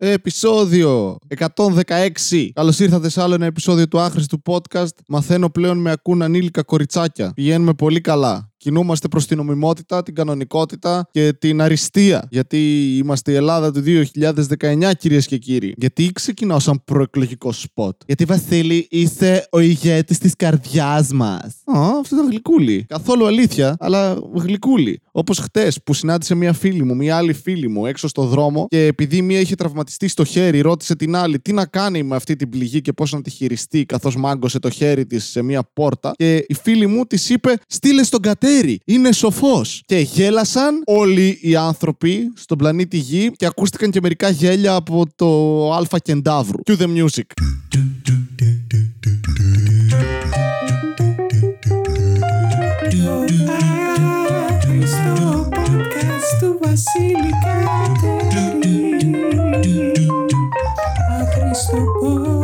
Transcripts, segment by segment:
Επισόδιο 116. Καλώς ήρθατε σε άλλο ένα επεισόδιο του άχρηστου podcast. Μαθαίνω πλέον με ακούν ανήλικα κοριτσάκια. Πηγαίνουμε πολύ καλά. Κινούμαστε προς την νομιμότητα, την κανονικότητα και την αριστεία. Γιατί είμαστε η Ελλάδα του 2019, κυρίες και κύριοι. Γιατί ξεκινάω σαν προεκλογικό σποτ. Γιατί Βασίλη, είσαι ο ηγέτης της καρδιάς μας. Α, αυτό ήταν γλυκούλη. Καθόλου αλήθεια, αλλά γλυκούλη. Όπως χτες που συνάντησε μία φίλη μου, μία άλλη φίλη μου έξω στο δρόμο και επειδή μία είχε τραυματιστεί στο χέρι, ρώτησε την άλλη τι να κάνει με αυτή την πληγή και πώς να τη χειριστεί, καθώς μάγκωσε το χέρι της σε μία πόρτα. Και η φίλη μου της είπε: Στείλε στον κατέρι, είναι σοφός. Και γέλασαν όλοι οι άνθρωποι στον πλανήτη Γη και ακούστηκαν και μερικά γέλια από το Αλφα Κεντάβρου. Cue the music. Άχρηστο podcast του Βασίλη Κατερίνη. Άχρηστο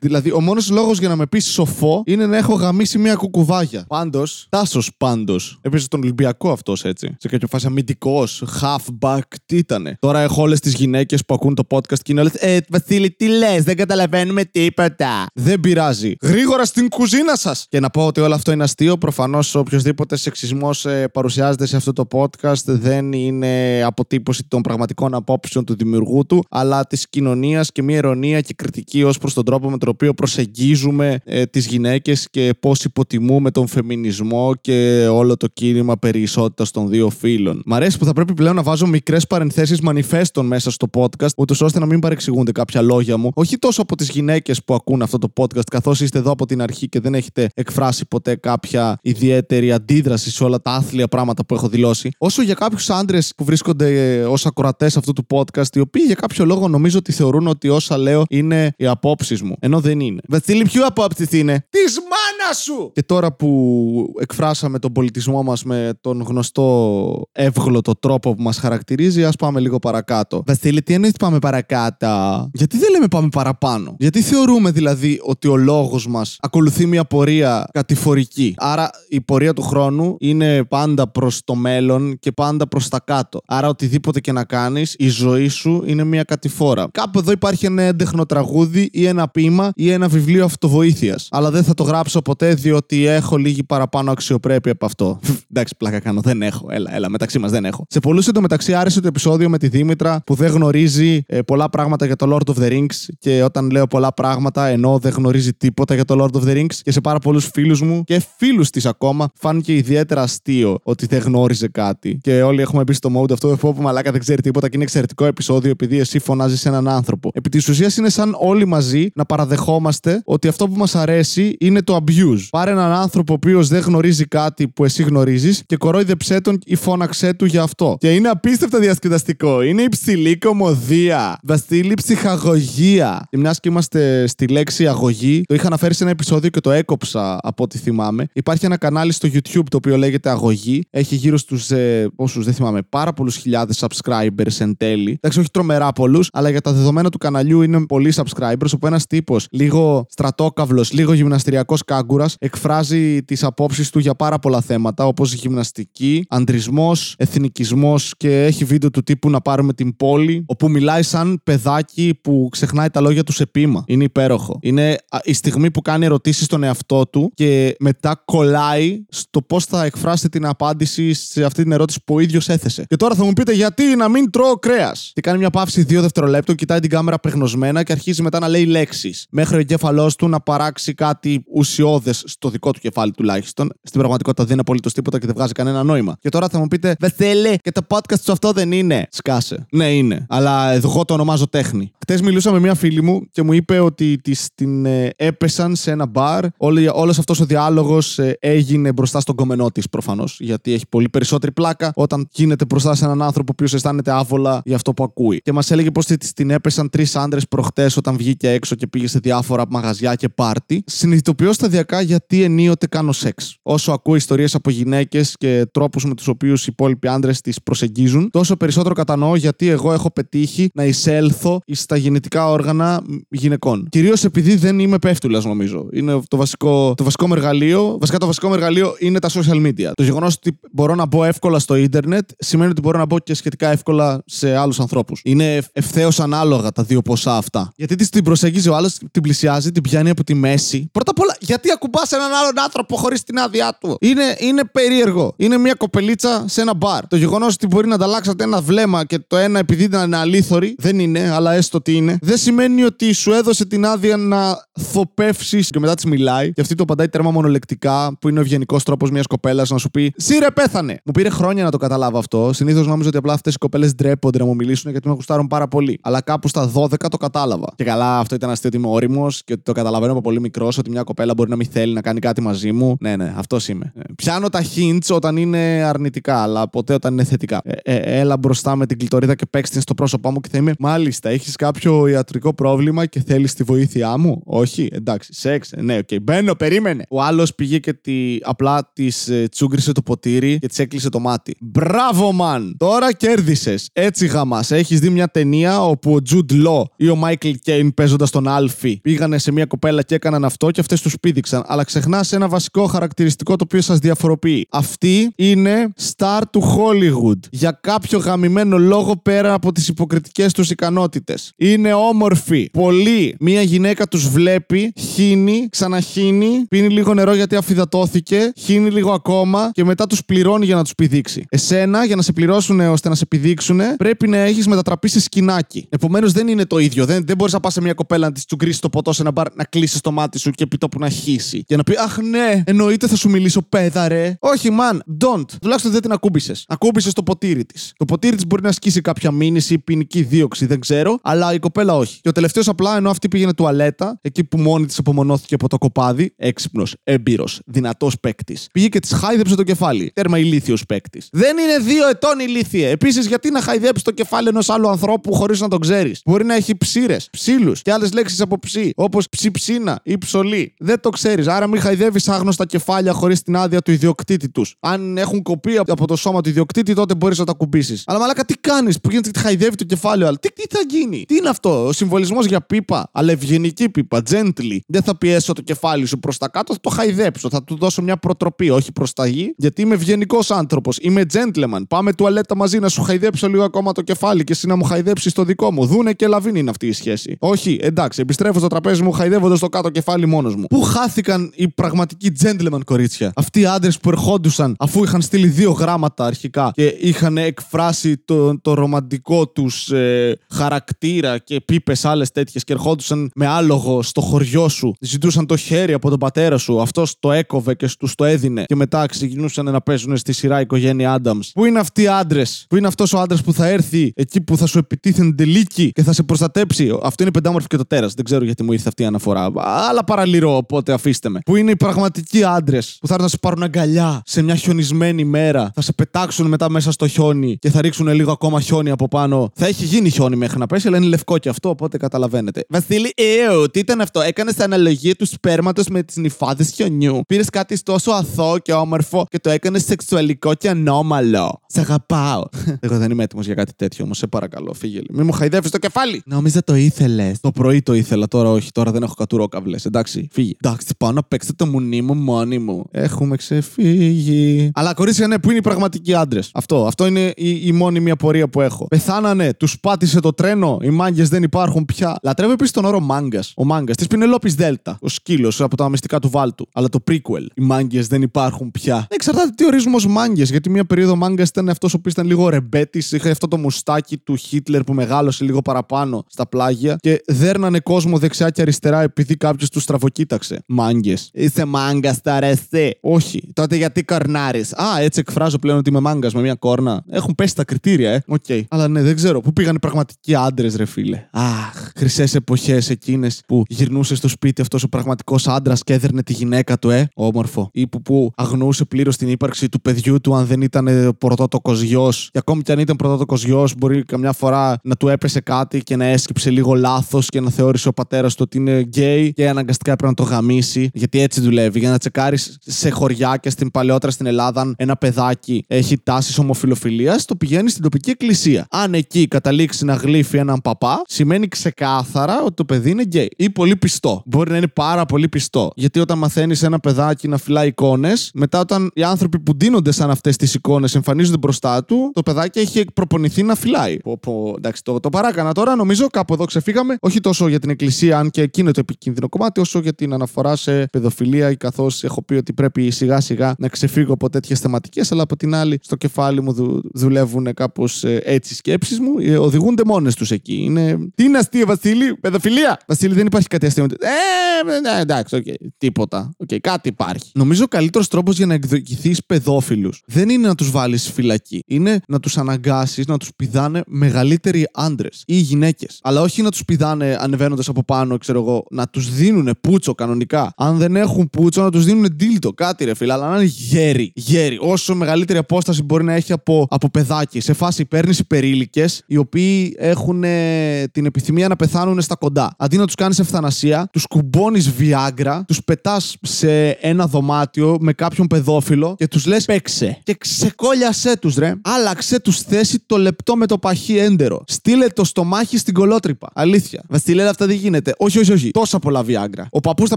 Δηλαδή, ο μόνος λόγος για να με πεις σοφό είναι να έχω γαμίσει μια κουκουβάγια. Πάντως, Τάσος πάντως. Έπαιζε τον Ολυμπιακό αυτός έτσι. Σε κάποια φάση αμυντικός, halfback, τι ήτανε. Τώρα έχω όλες τις γυναίκες που ακούν το podcast και είναι όλες. Ε, Βασίλη, τι λες, δεν καταλαβαίνουμε τίποτα. Δεν πειράζει. Γρήγορα στην κουζίνα σας. Και να πω ότι όλο αυτό είναι αστείο. Προφανώς οποιοδήποτε σεξισμός παρουσιάζεται σε αυτό το podcast δεν είναι αποτύπωση των πραγματικών απόψεων του δημιουργού του, αλλά της κοινωνίας και μια ειρωνία και κριτική ως προς τον τρόπο με τον οποίο προσεγγίζουμε ε, τις γυναίκες και πώς υποτιμούμε τον φεμινισμό και όλο το κίνημα περί ισότητας των δύο φύλων. Μ' αρέσει που θα πρέπει πλέον να βάζω μικρές παρενθέσεις μανιφέστων μέσα στο podcast, ούτως ώστε να μην παρεξηγούνται κάποια λόγια μου. Όχι τόσο από τις γυναίκες που ακούν αυτό το podcast, καθώς είστε εδώ από την αρχή και δεν έχετε εκφράσει ποτέ κάποια ιδιαίτερη αντίδραση σε όλα τα άθλια πράγματα που έχω δηλώσει, όσο για κάποιους άντρες που βρίσκονται ως ακροατές αυτού του podcast, οι οποίοι για κάποιο λόγο νομίζω ότι θεωρούν ότι όσα λέω είναι οι απόψεις μου. Ενώ δεν είναι. Βασίλη, ποιο απόψει είναι; Της μάνας σου! Και τώρα που εκφράσαμε τον πολιτισμό μας με τον γνωστό εύγλωτο τρόπο που μας χαρακτηρίζει, ας πάμε λίγο παρακάτω. Βασίλη, τι εννοείς πάμε παρακάτω. Γιατί δεν λέμε πάμε παραπάνω; Γιατί θεωρούμε δηλαδή ότι ο λόγος μας ακολουθεί μια πορεία κατηφορική; Άρα η πορεία του χρόνου είναι πάντα προς το μέλλον και πάντα προς τα κάτω. Άρα οτιδήποτε και να κάνεις, η ζωή σου είναι μια κατηφόρα. Κάπου εδώ υπάρχει ένα έντεχνο τραγούδι ή ένα ποίημα ή ένα βιβλίο αυτοβοήθειας. Αλλά δεν θα το γράψω ποτέ διότι έχω λίγη παραπάνω αξιοπρέπεια από αυτό. Εντάξει, πλάκα κάνω. Δεν έχω. Έλα, έλα, μεταξύ μας δεν έχω. Σε πολλούς εντωμεταξύ άρεσε το επεισόδιο με τη Δήμητρα που δεν γνωρίζει ε, πολλά πράγματα για το Lord of the Rings. Και όταν λέω πολλά πράγματα, ενώ δεν γνωρίζει τίποτα για το Lord of the Rings. Και σε πάρα πολλούς φίλους μου και φίλους της ακόμα φάνηκε ιδιαίτερα αστείο ότι δεν γνώριζε κάτι. Και όλοι έχουμε μπει στο mode αυτό. Εφού που μαλάκα δεν ξέρει τίποτα και είναι εξαιρετικό επεισόδιο επειδή εσύ φωνάζεις έναν άνθρωπο. Επί της ουσίας είναι σαν όλοι μαζί να παραδεχόμαστε ότι αυτό που μας αρέσει είναι το abuse. Πάρε έναν άνθρωπο ο οποίος δεν γνωρίζει κάτι που εσύ γνωρίζεις και κορόιδεψέ τον ή φώναξέ του για αυτό. Και είναι απίστευτα διασκεδαστικό. Είναι υψηλή κομμωδία. Βασίλη ψυχαγωγία. Και μιας και είμαστε στη λέξη αγωγή, το είχα αναφέρει σε ένα επεισόδιο και το έκοψα από ό,τι θυμάμαι. Υπάρχει ένα κανάλι στο YouTube το οποίο λέγεται Αγωγή. Έχει γύρω στους. Ε, πόσου δεν θυμάμαι, πάρα πολλούς χιλιάδες subscribers εν τέλει. Εντάξει, όχι τρομερά πολλούς, αλλά για τα δεδομένα του καναλιού είναι πολλοί subscribers. Όπου ένας τύπος, λίγο στρατόκαυλος, λίγο γυμναστηριακός κάγκουρας, εκφράζει τις απόψεις του για πάρα πολλά θέματα, όπως γυμναστική, αντρισμός, εθνικισμός και έχει βίντεο του τύπου να πάρουμε την πόλη, όπου μιλάει σαν παιδάκι που ξεχνάει τα λόγια του σε πείμα. Είναι υπέροχο. Είναι α, η στιγμή που κάνει ερωτήσεις στον εαυτό του και μετά κολλάει στο πώς θα εκφράσει την απάντηση σε αυτή την ερώτηση που ο ίδιος έθεσε. Και τώρα θα μου πείτε γιατί να μην τρώω κρέας; Και κάνει μια παύση δύο δευτερολέπτων, κοιτάει την κάμερα πεγνωσμένα και αρχίζει μετά να λέει λέξεις. Μέχρι ο εγκέφαλός του να παράξει κάτι ουσιώδες στο δικό του κεφάλι τουλάχιστον. Στην πραγματικότητα δεν είναι απολύτως τίποτα και δεν βγάζει κανένα νόημα. Και τώρα θα μου πείτε, Βεσέλε, και το podcast σου αυτό δεν είναι. Σκάσε. Ναι, είναι. Αλλά εγώ το ονομάζω τέχνη. Χθε μιλούσα με μια φίλη μου και μου είπε ότι της την ε, έπεσαν σε ένα μπαρ. Όλος αυτός ο διάλογος ε, έγινε μπροστά στον κομμενό της προφανώς. Γιατί έχει πολύ περισσότερη πλάκα όταν γίνεται μπροστά σε έναν άνθρωπο που αισθάνεται άβολα για αυτό που ακούει. Και μας έλεγε πως της την έπεσαν τρεις άντρες προχτές όταν βγήκε έξω και πήγε σε διάφορα μαγαζιά και πάρτι. Συνειδητοποιώ σταδιακά παραδοσιακά γιατί ενίοτε κάνω σεξ. Όσο ακούω ιστορίες από γυναίκες και τρόπους με τους οποίους οι υπόλοιποι άντρες τις προσεγγίζουν, τόσο περισσότερο κατανοώ γιατί εγώ έχω πετύχει να εισέλθω στα γεννητικά όργανα γυναικών. Κυρίως επειδή δεν είμαι πέφτουλας, νομίζω. Είναι το βασικό, το βασικό μου εργαλείο. Βασικά, το βασικό μου εργαλείο είναι τα social media. Το γεγονός ότι μπορώ να μπω εύκολα στο ίντερνετ σημαίνει ότι μπορώ να μπω και σχετικά εύκολα σε άλλους ανθρώπους. Είναι ευθέως ανάλογα τα δύο ποσά αυτά. Γιατί τη την προσεγγίζει ο άλλος, την πλησιάζει, την πιάνει από τη μέση. Πρώτα απ' όλα, γιατί ακουμπάς έναν άλλον άνθρωπο χωρίς την άδειά του; Είναι, είναι περίεργο. Είναι μια κοπελίτσα σε ένα μπαρ. Το γεγονός ότι μπορεί να ανταλλάξετε ένα βλέμμα και το ένα επειδή ήταν αλήθωρη, δεν είναι, αλλά έστω ότι είναι, δεν σημαίνει ότι σου έδωσε την άδεια να θωπεύσεις και μετά της μιλάει. Και αυτή του απαντάει τέρμα μονολεκτικά, που είναι ο ευγενικός τρόπος μιας κοπέλας να σου πει Σύρε, πέθανε. Μου πήρε χρόνια να το καταλάβω αυτό. Συνήθως νόμιζα ότι απλά αυτές οι κοπέλες ντρέπονται να μου μιλήσουν γιατί με γουστάρουν πάρα πολύ. Αλλά κάπου στα 12 το κατάλαβα. Και καλά, αυτό ήταν αστείο ότι είμαι όριμο και ότι το καταλαβαίνω από πολύ μικρός ότι μια κοπέλα μπορεί να μην θέλει να κάνει κάτι μαζί μου. Ναι, ναι, αυτός είμαι. Ε, Πιάνω τα hints όταν είναι αρνητικά, αλλά ποτέ όταν είναι θετικά. Ε, ε, έλα μπροστά με την κλειτορίδα και παίξει την στο πρόσωπό μου και θα είμαι. Μάλιστα, έχεις κάποιο ιατρικό πρόβλημα και θέλεις τη βοήθειά μου; Όχι, εντάξει. Σεξ, ε, ναι, οκ. Okay. Μπαίνω, περίμενε. Ο άλλος πήγε και τη, απλά της ε, τσούγκρισε το ποτήρι και της έκλεισε το μάτι. Μπράβο, man! Τώρα κέρδισες. Έτσι γαμάς. Έχεις δει μια ταινία όπου ο Τζουντ Λό ή ο Μάικλ Κέιν παίζοντας τον Άλφι πήγανε σε μια κοπέλα και έκαναν αυτό και αυτές τους πήδηξαν. Αλλά ξεχνάς ένα βασικό χαρακτηριστικό το οποίο σας διαφοροποιεί. Αυτοί είναι star του Hollywood. Για κάποιο γαμημένο λόγο πέρα από τις υποκριτικές τους ικανότητες. Είναι όμορφοι. Πολύ. Μια γυναίκα τους βλέπει, χύνει, ξαναχύνει, πίνει λίγο νερό γιατί αφυδατώθηκε, χύνει λίγο ακόμα και μετά τους πληρώνει για να τους πηδήξει. Εσένα, για να σε πληρώσουν ώστε να σε πηδήξουν, πρέπει να έχεις μετατραπεί σε σκηνάκι. Επομένως δεν είναι το ίδιο. Δεν, δεν μπορείς να πας σε μια κοπέλα να της τσουγκρίσει το ποτό σε ένα μπαρ, να κλείσει το μάτι σου και επί τόπου να χύσει. Και να πει Αχ, ναι, εννοείται θα σου μιλήσω, παίδαρε. Όχι, man, don't. Τουλάχιστον δεν την ακούμπησες. Ακούμπησες το ποτήρι της. Το ποτήρι της μπορεί να ασκήσει κάποια μήνυση ή ποινική δίωξη, δεν ξέρω, αλλά η κοπέλα όχι. Και ο τελευταίος απλά ενώ αυτή πήγαινε τουαλέτα, εκεί που μόνη της απομονώθηκε από το κοπάδι, έξυπνος, έμπειρος, δυνατός παίκτης. Πήγε και της χάιδεψε το κεφάλι. Τέρμα ηλίθιος παίκτης. Δεν είναι δύο ετών ηλίθιε. Επίσης, γιατί να χαϊδέψει το κεφάλι ενός άλλου ανθρώπου χωρίς να τον ξέρεις; Μπορεί να έχει ψήρες, ψήλους και άλλες λέξεις από ψή, όπως ψιψίνα ή ψωλή. Δεν το ξέρεις. Άρα μην χαϊδεύεις άγνωστα κεφάλια χωρίς την άδεια του ιδιοκτήτη τους. Αν έχουν κοπεί από το σώμα του ιδιοκτήτη, τότε μπορείς να τα κουμπίσεις. Αλλά μαλάκα τι κάνεις που γίνεται και χαϊδεύει το κεφάλαιο άλλο; Τι, τι θα γίνει; Τι είναι αυτό; Ο συμβολισμός για πίπα, αλλά ευγενική πίπα, gently. Δεν θα πιέσω το κεφάλι σου προς τα κάτω, θα το χαϊδέψω. Θα του δώσω μια προτροπή, όχι προς τα γη, γιατί είμαι ευγενικός άνθρωπος. Είμαι gentleman. Πάμε τουαλέτα μαζί να σου χαϊδέψω λίγο ακόμα το κεφάλι και εσύ να μου χαϊδέψεις το δικό μου. Δούνε και λαβίνη είναι αυτή η σχέση. Όχι, εντάξει, επιστρέφω στο τραπέζι μου χαϊδεύοντα το κάτω κεφάλι μόνος μου. Πού χάθηκαν οι πραγματικοί gentleman κορίτσια; Αυτοί οι άντρες που ερχόντουσαν αφού είχαν στείλει δύο γράμματα αρχικά και είχαν εκφράσει το, το ρομαντικό τους ε, χαρακτήρα και πίπες άλλες τέτοιες και ερχόντουσαν με άλογο στο χωριό σου. Ζητούσαν το χέρι από τον πατέρα σου. Αυτός το έκοβε και τους το έδινε. Και μετά ξεκινούσαν να παίζουν στη σειρά οικογένεια Adams. Πού είναι αυτοί οι άντρες; Πού είναι αυτός ο άντρας που θα έρθει εκεί που θα σου επιτίθενται λύκοι και θα σε προστατέψει; Αυτό είναι πεντάμορφο και το τέρας. Δεν ξέρω γιατί μου ήρθε αυτή η αναφορά. Αλλά παραλυρώ, οπότε αφήστε με. Πού είναι οι πραγματικοί άντρες που θα έρθουν να σε πάρουν αγκαλιά σε μια χιονισμένη μέρα. Θα σε πετάξουν μετά μέσα στο χιόνι και θα ρίξουν λίγο ακόμα χιόνι από πάνω. Θα έχει γίνει χιόνι μέχρι να πέσει, αλλά είναι λευκό και αυτό, οπότε καταλαβαίνετε. Βασίλη, εw, τι ήταν αυτό; Έκανες αναλογία του σπέρματος με τις νυφάδες χιονιού. Πήρες κάτι τόσο αθώο και όμορφο και το έκανες σεξουαλικό και ανώμαλο. Σε αγαπάω. Εγώ δεν είμαι έτοιμος για κάτι τέτοιο όμως, σε παρακαλώ, φύγε. Μην μου χαϊδεύεις το κεφάλι. Νόμιζα το ήθελες. Το πρωί το ήθελα, τώρα όχι. Τώρα δεν έχω κατουρόκαυλες. Εντάξει, φύγε. Εντάξει, πάω να παίξετε το μουνί μου μόνοι μου. Έχουμε ξεφύγει. Αλλά κορίτσια, ναι, που είναι οι πραγματικοί άντρες. Αυτό. Αυτό είναι η, η μόνη μια πορεία που έχω. Πεθάνανε, τους πάτησε το τρένο. Οι μάγκες δεν υπάρχουν πια. Λατρεύω επίσης τον όρο μάγκας. Ο μάγκας της Πηνελόπης Δέλτα. Ο σκύλος από τα μυστικά του Βάλτου. Αλλά το prequel. Οι μάγκες δεν υπάρχουν πια. Εξαρτάται τι ορίζουμε ως μάγκες. Γιατί μια περίοδο μάγκας ήταν αυτός ο οποίος ήταν λίγο ρεμπέτης. Είχε αυτό το μουστάκι του Χίτλερ που μεγάλωσε λίγο παραπάνω στα πλάγια. Και δέρνανε κόσμο δεξιά και αριστερά επειδή κάποιος τους στραβοκοίταξε. Μάγκες. Είσαι μάγκας τώρα εσύ. Όχι. Τότε γιατί κορνάρει. Α, έτσι εκφράζω πλέον ότι είμαι μάγκας με μια κόρνα. Έχουν πέσει τα κριτήρια, ε. Οκ. Αλλά ναι, δεν ξέρω. Πού πήγαν οι πραγματικοί άντρες, ρε φίλε; Αχ, χρυσές εποχές εκείνες που γυρνούσε στο σπίτι αυτός ο πραγματικός άντρας και έδερνε τη γυναίκα του, ε. Όμορφο. Ή που, που αγνοούσε πλήρως την ύπαρξη του παιδιού του αν δεν ήταν πρωτότοκο γιο. Και ακόμη και αν ήταν πρωτότοκο γιο, μπορεί καμιά φορά να του έπεσε κάτι και να έσκυψε λίγο λάθος και να θεώρησε ο πατέρας του ότι είναι γκέι και αναγκαστικά έπρεπε να το γαμήσει πηδήξει, γιατί έτσι δουλεύει, για να τσεκάρεις σε χωριά και στην παλαιότερα στην Ελλάδα, αν ένα παιδάκι έχει τάσεις ομοφυλοφιλίας, το πηγαίνει στην τοπική εκκλησία. Αν εκεί καταλήξει να γλύφει έναν παπά, σημαίνει ξεκάθαρα ότι το παιδί είναι γκέι. Ή πολύ πιστό. Μπορεί να είναι πάρα πολύ πιστό. Γιατί όταν μαθαίνεις ένα παιδάκι να φιλάει εικόνες, μετά όταν οι άνθρωποι που ντύνονται σαν αυτές τις εικόνες εμφανίζονται μπροστά του, το παιδάκι έχει προπονηθεί να φιλάει. Πω, πω, εντάξει, το, το παράκανα τώρα. Νομίζω κάπου εδώ ξεφύγαμε. Όχι τόσο για την εκκλησία, αν και εκεί είναι το επικίνδυνο κομμάτι, όσο για την αναφορά σε παιδοφιλία, καθώς έχω πει ότι πρέπει σιγά σιγά να ξεφύγω από τέτοιες θεματικές, αλλά από την άλλη στο κεφάλι μου δου, δουλεύουν κάπως έτσι οι σκέψεις μου. Ε, οδηγούνται μόνες τους εκεί. Είναι. Τι είναι αστείο, Βασίλη, παιδοφιλία; Βασίλη, δεν υπάρχει κάτι αστείο. Ε, ναι, εντάξει, οκ. Τίποτα. Οκ, κάτι υπάρχει. Νομίζω ο καλύτερος τρόπος για να εκδικηθείς παιδόφιλους δεν είναι να τους βάλεις φυλακή. Είναι να τους αναγκάσεις να τους πηδάνε μεγαλύτεροι άντρες ή γυναίκες. Αλλά όχι να τους πηδάνε ανεβαίνοντας από πάνω, ξέρω εγώ, να τους δίνουν πούτσο κανονικά. Αν δεν έχουν πούτσο, να τους δίνουν dildo, κάτι ρε φίλε, αλλά να είναι γέροι. Γέροι. Όσο μεγαλύτερη απόσταση μπορεί να έχει από, από παιδάκι. Σε φάση παίρνεις υπερήλικες, οι οποίοι έχουν ε, την επιθυμία να πεθάνουν στα κοντά. Αντί να τους κάνεις ευθανασία, τους κουμπώνεις βιάγκρα, τους πετάς σε ένα δωμάτιο με κάποιον παιδόφιλο και τους λες παίξε. Και ξεκόλιασέ τους, ρε. Άλλαξε τους θέση το λεπτό με το παχύ έντερο. Στείλε το στομάχι στην κολότρυπα. Αλήθεια. Βασιλέλα, αυτά δεν γίνεται. Όχι, όχι, όχι. Τόσα πολλά βιάγκρα. Ο παππούς θα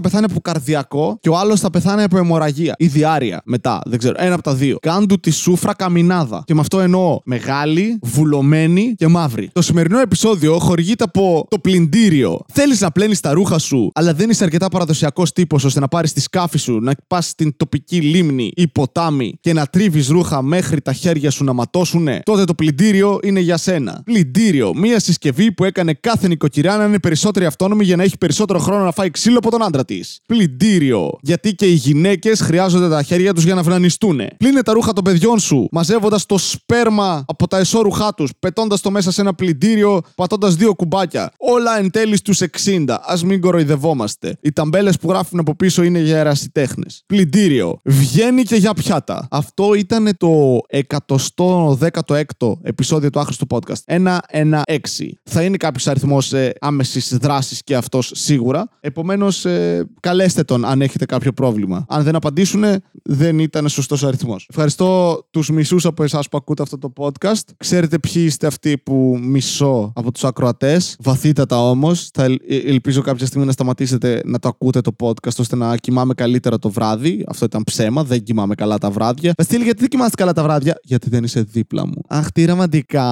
πεθάνει από καρδιακό και ο άλλος θα πεθάνει από αιμορραγία ή διάρεια μετά. Δεν ξέρω. Ένα από τα δύο. Κάντου τη σούφρα καμινάδα. Και με αυτό εννοώ μεγάλη, βουλωμένη και μαύρη. Το σημερινό επεισόδιο χορηγείται από το πλυντήριο. Θέλεις να πλένεις τα ρούχα σου, αλλά δεν είσαι αρκετά παραδοσιακός τύπος ώστε να πάρεις τη σκάφη σου, να πας στην τοπική λίμνη ή ποτάμι και να τρίβεις ρούχα μέχρι τα χέρια σου να ματώσουνε. Τότε το πλυντήριο είναι για σένα. Πλυντήριο. Μία συσκευή που έκανε κάθε νοικοκυριά να είναι περισσότερη αυτόνομη για να έχει περισσότερο χρόνο να φάει ξύλο από τον άντρα της. Πλυντήριο. Γιατί και οι γυναίκες χρειάζονται τα χέρια τους για να βλανιστούν. Πλύνε τα ρούχα των παιδιών σου, μαζεύοντας το σπέρμα από τα εσώρουχά τους, πετώντας το μέσα σε ένα πλυντήριο, πατώντας δύο κουμπάκια. Όλα εν τέλει στους 60. Α μην κοροϊδευόμαστε. Οι ταμπέλες που γράφουν από πίσω είναι για ερασιτέχνες. Πλυντήριο. Βγαίνει και για πιάτα. Αυτό ήταν το 116ο επεισόδιο του άχρηστου podcast. 116. Θα είναι κάποιος αριθμός ε, άμεσης δράσης και αυτός σίγουρα. Επομένως, ε, καλέστε τον αν έχετε κάποιο πρόβλημα. Αν δεν απαντήσουν, δεν ήταν σωστός αριθμός. Ευχαριστώ τους μισούς από εσάς που ακούτε αυτό το podcast. Ξέρετε ποιοι είστε αυτοί που μισώ από τους ακροατές. Βαθύτατα όμως. Θα ελ- ε, ελπίζω κάποια στιγμή να σταματήσετε να το ακούτε το podcast ώστε να κοιμάμαι καλύτερα το βράδυ. Αυτό ήταν ψέμα. Δεν κοιμάμαι καλά τα βράδια. Βασίλη, γιατί δεν κοιμάσαι καλά τα βράδια; Γιατί δεν είσαι δίπλα μου. Αχ, τι ρομαντικά.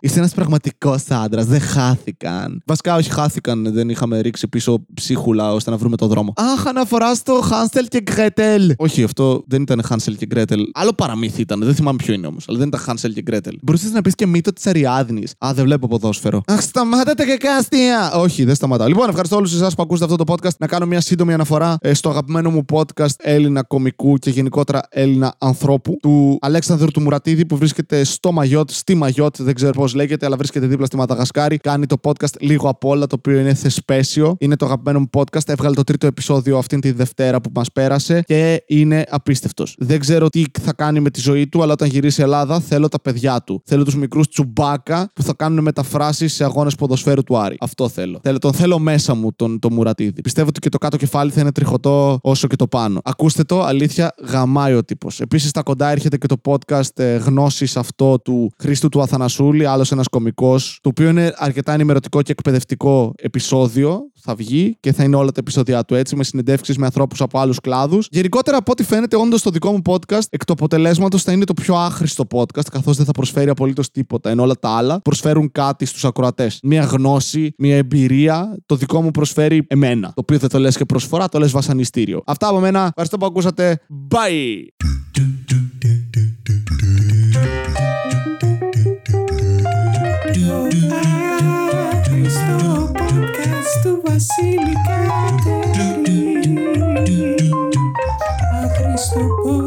Είσαι ένας πραγματικός άντρας. Δεν χάθηκαν. Βασικά, όχι χάθηκαν. Δεν είχαμε ρίξει πίσω ψίχουλα ώστε να βρούμε το δρόμο. Αχ, αναφορά στο Χάνσελ και Γκρέτελ. Όχι, αυτό δεν ήταν Χάνσελ και Γκρέτελ. Άλλο παραμύθι ήταν. Δεν θυμάμαι ποιο είναι όμως. Αλλά δεν ήταν Χάνσελ και Γκρέτελ. Μπορούσε να πει και μύτο της Αριάδνης. Α, δεν βλέπω ποδόσφαιρο. Αχ, σταμάτατε και κάστια. Όχι, δεν σταματάω. Λοιπόν, ευχαριστώ όλους εσάς που ακούσατε αυτό το podcast. Να κάνω μια σύντομη αναφορά ε, στο αγαπημένο μου podcast Έλληνα κομικού και γενικότερα Έλληνα ανθρώπου του Αλέξανδρου του Μουρατίδη που βρίσκεται στο Μαγιότ, στη Μαγιότ, δεν ξέρω πώς λέγεται, αλλά βρίσκεται δίπλα στη Μαδαγασκάρη. Κάνει το podcast λίγο απ' όλα, το οποίο είναι θεσπέσιο. Είναι το αγαπημένο μου podcast. Έβγαλε το τρίτο επεισόδιο αυτήν τη Δευτέρα που μας πέρασε και είναι απίστευτος. Δεν ξέρω τι θα κάνει με τη ζωή του, αλλά όταν γυρίσει η Ελλάδα θέλω τα παιδιά του. Θέλω τους μικρούς τσουμπάκα που θα κάνουν μεταφράσεις σε αγώνες ποδοσφαίρου του Άρη. Αυτό θέλω. θέλω. Τον θέλω μέσα μου τον, τον Μουρατίδη. Πιστεύω ότι και το κάτω κεφάλι θα είναι τριχωτό όσο και το πάνω. Ακούστε το, αλήθεια, γαμάει ο τύπος. Επίσης, στα κοντά έρχεται και το podcast ε, γνώση αυτό του Χρήστου του Αθανασούλη, άλλος ένας κωμικός, το οποίο είναι αρκετά ενημερωτικό και εκπαιδευτικό επεισόδιο. Θα βγει και θα είναι όλα τα επεισόδια του έτσι, με συνεντεύξεις με ανθρώπους από άλλους κλάδους. Γενικότερα, από ό,τι φαίνεται, όντως το δικό μου podcast εκ του αποτελέσματος θα είναι το πιο άχρηστο podcast, καθώς δεν θα προσφέρει απολύτως τίποτα. Ενώ όλα τα άλλα προσφέρουν κάτι στους ακροατές. Μία γνώση, μία εμπειρία. Το δικό μου προσφέρει εμένα. Το οποίο δεν το λες και προσφορά, το λες βασανιστήριο. Αυτά από μένα. Ευχαριστώ που ακούσατε. Bye! Basilicata a Cristo por